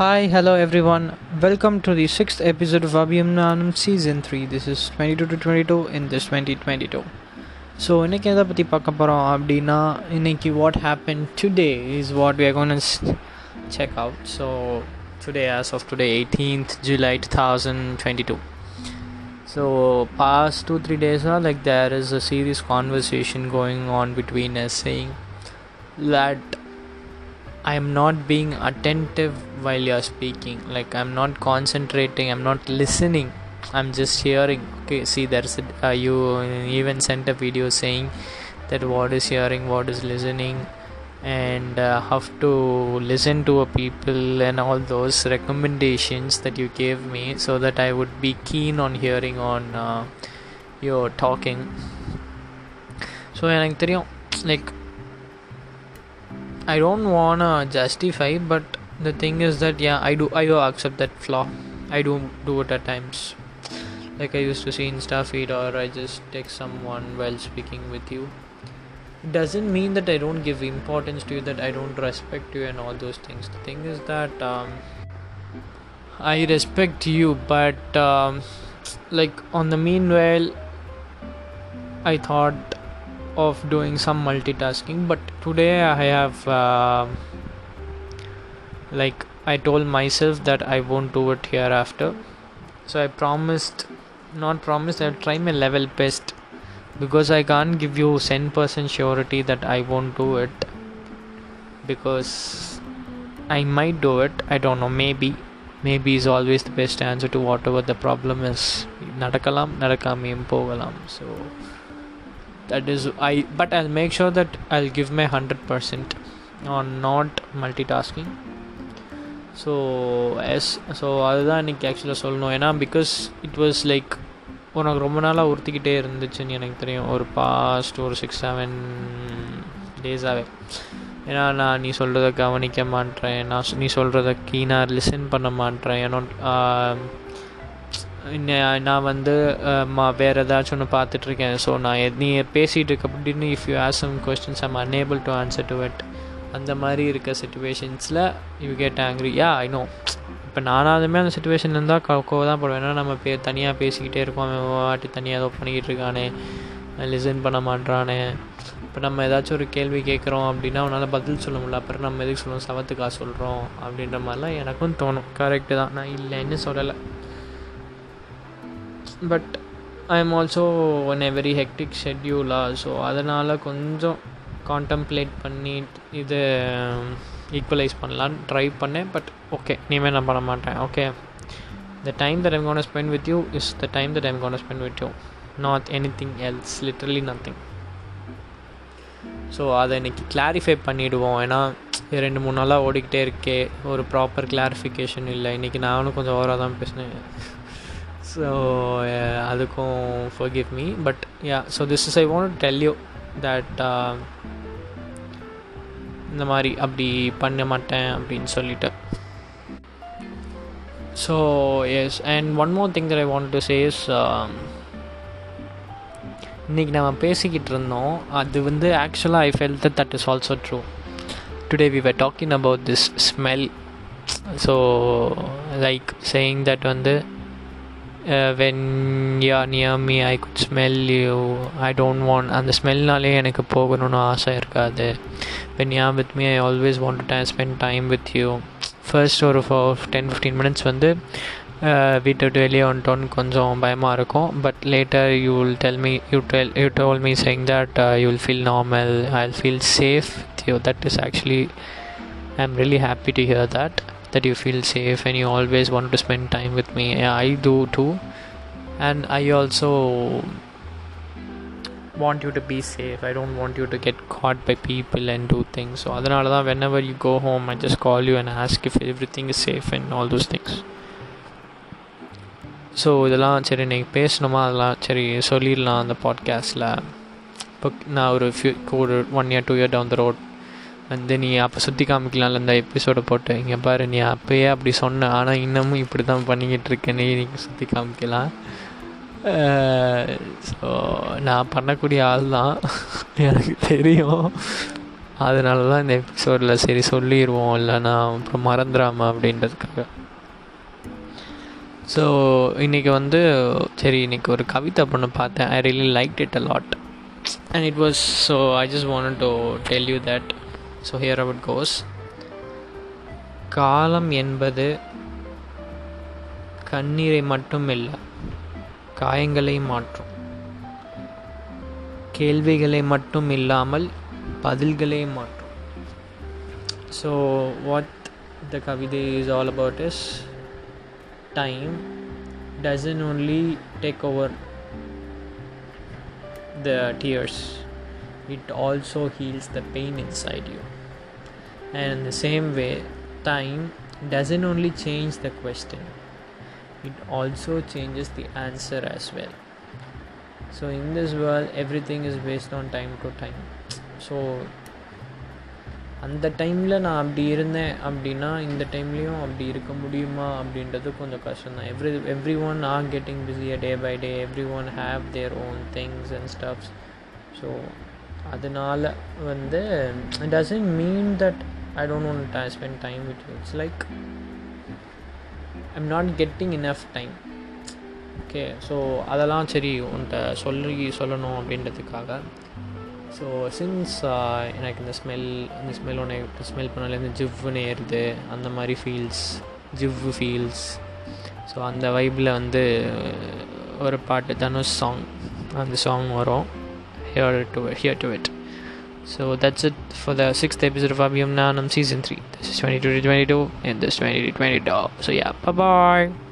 Hi, hello everyone. Welcome to the sixth episode of Abhimnanam Season 3. This is 22 to 22 in this 2022. So இன்றைக்கி எதை பற்றி பார்க்க போகிறோம் அப்படின்னா இன்னைக்கு what happen today is what we gonna check out so today as of today eighteenth July two thousand twenty two so past two three டேஸாக like there is a serious conversation going on between us saying that I am not being attentive while you're speaking. Like I'm not concentrating. I'm not listening. I'm just hearing. Okay, see, there's a, uh, you even sent a video saying that what is hearing, what is listening, and uh, how to listen to a people and all those recommendations that you gave me, so that I would be keen on hearing on uh, your talking. So எனக்கு தெரியும் like I don't wanna justify, but the thing is that yeah, I do I do accept that flaw. I do do it at times. Like I used to see Insta feed or I just text someone while speaking with you. Doesn't mean that I don't give importance to you, that I don't respect you and all those things. The thing is that um, I respect you, but um, like on the meanwhile, I thought of doing some multitasking but today i have uh, like i told myself that i won't do it hereafter so i promised not promised i'll try my level best because i can't give you 100% surety that i won't do it because i might do it i don't know maybe maybe is always the best answer to whatever the problem is நடக்கலாம் நடக்காமையும் போகலாம் so That is i but i'll make sure that i'll give my 100% on not multitasking. So yes so அதுதான் இன்றைக்கி ஆக்சுவலாக சொல்லணும். ஏன்னா because it was like உனக்கு ரொம்ப நாளாக உறுத்திக்கிட்டே இருந்துச்சுன்னு எனக்கு தெரியும். ஒரு பாஸ்ட் ஒரு சிக்ஸ் செவன் டேஸாகவே ஏன்னா நான் நீ சொல்கிறத கவனிக்க மாட்டேன். நான் நீ சொல்கிறத கீனாக லிசன் பண்ண மாட்டேன். ஏன்னா நான் வந்து வேறு ஏதாச்சும் ஒன்று பார்த்துட்ருக்கேன். ஸோ நான் நீ பேசிகிட்டு இருக்க அப்படின்னு if you ask some questions I'm unable to answer to it அந்த மாதிரி இருக்க சுச்சுவேஷன்ஸில் you get angry yeah I know இப்போ நானாலுமே அந்த சுச்சுவேஷன் இருந்தால் கோவம் தான் போடுவேன். ஏன்னா நம்ம பே தனியாக பேசிக்கிட்டே இருக்கோம். அவன் வாட்டி தனியாக ஏதோ பண்ணிக்கிட்டு இருக்கானே. லிசன் பண்ண மாட்டானே இப்போ நம்ம ஏதாச்சும் ஒரு கேள்வி கேட்குறோம் அப்படின்னா அவனால் பதில் சொல்ல முடியல. அப்புறம் நம்ம எதுக்கு சொல்லுவோம் சவத்துக்கா சொல்கிறோம் அப்படின்ற மாதிரிலாம் எனக்கும் தோணும். கரெக்டு தான். நான் இல்லைன்னு சொல்லலை. But I am also one a very hectic ஷெட்யூலா so அதனால் கொஞ்சம் காண்டம்ப்ளேட் பண்ணி இது ஈக்குவலைஸ் பண்ணலான்னு ட்ரை பண்ணேன். பட் ஓகே இனிமேல் நான் பண்ண மாட்டேன். Okay the time that I'm gonna spend with you is the time that I'm gonna spend with you not anything else literally nothing so அதை இன்றைக்கி கிளாரிஃபை பண்ணிவிடுவோம் ஏன்னா ரெண்டு மூணு நாளாக ஓடிக்கிட்டே இருக்கே. ஒரு ப்ராப்பர் கிளாரிஃபிகேஷன் இல்லை. இன்றைக்கி நானும் கொஞ்சம் ஓவராக தான் பேசினேன். ஸோ அதுக்கும் forgive me but yeah so this is I want tell you that இந்த மாதிரி அப்படி பண்ண மாட்டேன் அப்படின்னு சொல்லிட்டு. So yes and one more thing that I want to says இன்றைக்கி நம்ம பேசிக்கிட்டு இருந்தோம். அது வந்து ஆக்சுவலாக I felt that that is also true today we were talking about this smell so like saying that வந்து when you are near me I could smell you I don't want அந்த ஸ்மெல்னாலே எனக்கு போகணும்னு ஆசை இருக்காது. When you with me I always want to spend time with you first ஒரு ten fifteen minutes வந்து வீட்டை விட்டு வெளியே வந்துட்டோன்னு கொஞ்சம் பயமாக இருக்கும். But later you will tell me you tell you told me saying that you will feel normal I will feel safe with you that is actually I am really happy to hear that that you feel safe and you always want to spend time with me. I do too, and I also want you to be safe. I don't want you to get caught by people and do things. So, அதனால தான் whenever you go home, I just call you and ask if everything is safe and all those things. So இதெல்லாம் சரி நீங்கள் பேசணுமா அதெல்லாம் சரி சொல்லிடலாம் அந்த பாட்காஸ்ட்டில் இப்போ நான் ஒரு ஃபியூ ஒரு one year two year down the road வந்து நீ அப்போ சுற்றி காமிக்கலாம்ல இந்த எபிசோடை போட்டு. இங்கே பாரு நீ அப்போயே அப்படி சொன்ன. ஆனால் இன்னமும் இப்படி தான் பண்ணிக்கிட்டு இருக்கேன் நீ நீங்கள் சுற்றி காமிக்கலாம் ஸோ நான் பண்ணக்கூடிய ஆள் தான் எனக்கு தெரியும். அதனால தான் இந்த எபிசோடில் சரி சொல்லிடுவோம் இல்லைனா அப்புறம் மறந்துடாமல் அப்படின்றதுக்காக. ஸோ இன்றைக்கி வந்து சரி இன்றைக்கி ஒரு கவிதை பொண்ணு பார்த்தேன். I really like it a lot and it was so I just want to tell you that so here out goes காலம் என்பது கண்ணீரை மட்டும் இல்லை காயங்களை மாற்றும் கேள்விகளை மட்டும் இல்லாமல் பதில்களை மாற்றும் ஸோ வாட் த கவிதை is all about is time doesn't only take over the tears it also heals the pain inside you and in the same way time doesn't only change the question it also changes the answer as well so in this world everything is based on time to time so அந்த டைமில் நான் அப்படி இருந்தேன் அப்படின்னா இந்த டைம்லேயும் அப்படி இருக்க முடியுமா அப்படின்றது கொஞ்சம் கஷ்டம் தான் every everyone are getting பிஸியாக day by day everyone have their own things and stuffs so அதனால் வந்து it doesn't mean that I don't won't spend time with it's like I'm not getting enough time okay so அதெல்லாம் சரி உன்கிட்ட சொல்லி சொல்லணும் அப்படின்றதுக்காக. So since uh, எனக்கு இந்த ஸ்மெல் இந்த ஸ்மெல் ஒன்று ஸ்மெல் பண்ணலேருந்து ஜிவ்வுன்னு ஏறுது அந்த மாதிரி ஃபீல்ஸ் ஜிவ்வு ஃபீல்ஸ் ஸோ அந்த வைப்பில் வந்து ஒரு பாட்டு தனுஷ் சாங் அந்த சாங் வரும். here to it, here to it. So that's it for the sixth episode of Abhiyam Nanam season three. This is 22 to 22 and this 20 to 20. So yeah, bye bye.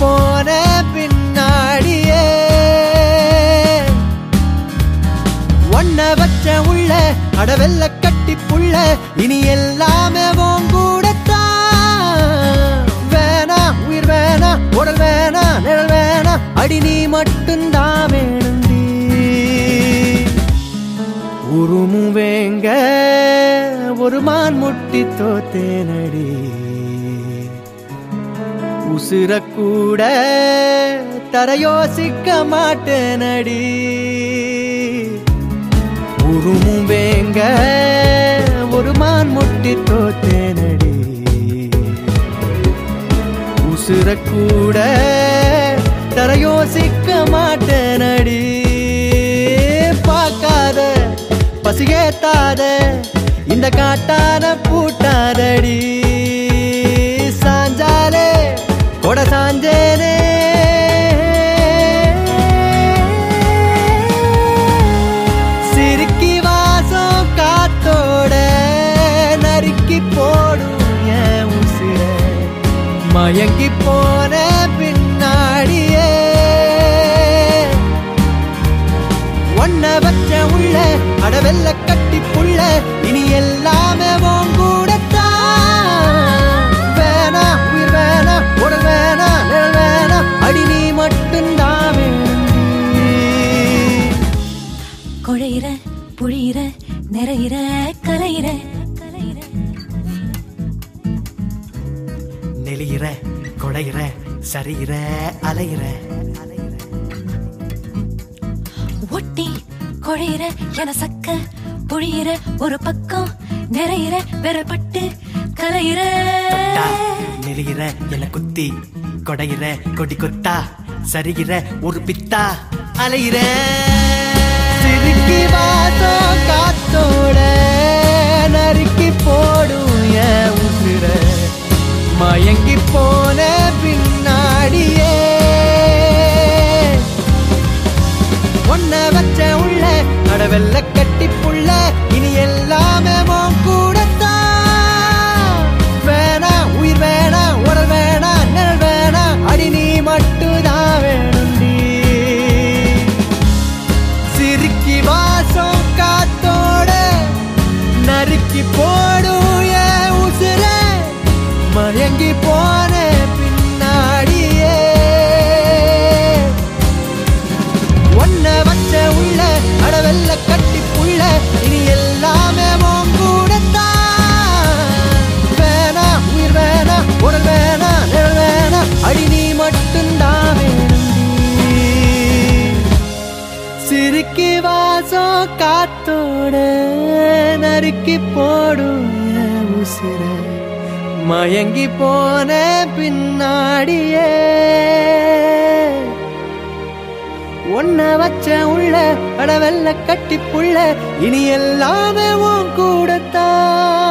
போன பின்னாடியே. ஒன்ன வச்ச உள்ள அடவெல்ல கட்டி புள்ள இனி எல்லாமே கூடத்தான். வேணா உயிர் வேணா உடல் வேணா நிழல் வேணா அடி நீ மட்டும்தான் வேணுந்தி உருமும் வேங்க ஒரு மான் முட்டி தோத்தேனடி. உசுரக்கூட கூட தரையோசிக்க மாட்டேனடி. உருமும் வேங்க ஒரு மான் முட்டி தோத்தேனடி. உசுரக்கூட கூட தரையோசிக்க மாட்டேனடி. பார்க்காத பசியேத்தாத இந்த காட்டா மயங்கி போன பின்னாடியே. ஒன்ன வச்ச உள்ள அடவெல்ல கட்டி புள்ள இனி எல்லாம் சரியிற அலையிற. ஒட்டி கொழியிற என சக்க புழியிற ஒரு பக்கம் நிறையிற வெறப்பட்டு கலையிற நெளியிற என குத்தி கொடையிற கொடி கொத்தா சரிகிற ஒரு பித்தா அலையிற. சிறுக்கி வாசம் காத்தோட நறுக்கி போடும் உசுர. மயங்கி போன பின் அடியே. மயங்கி போன பின்னாடியே. ஒன்ன வச்ச உள்ள அடவெல்ல கட்டி புள்ள இனி கூடத்தான்.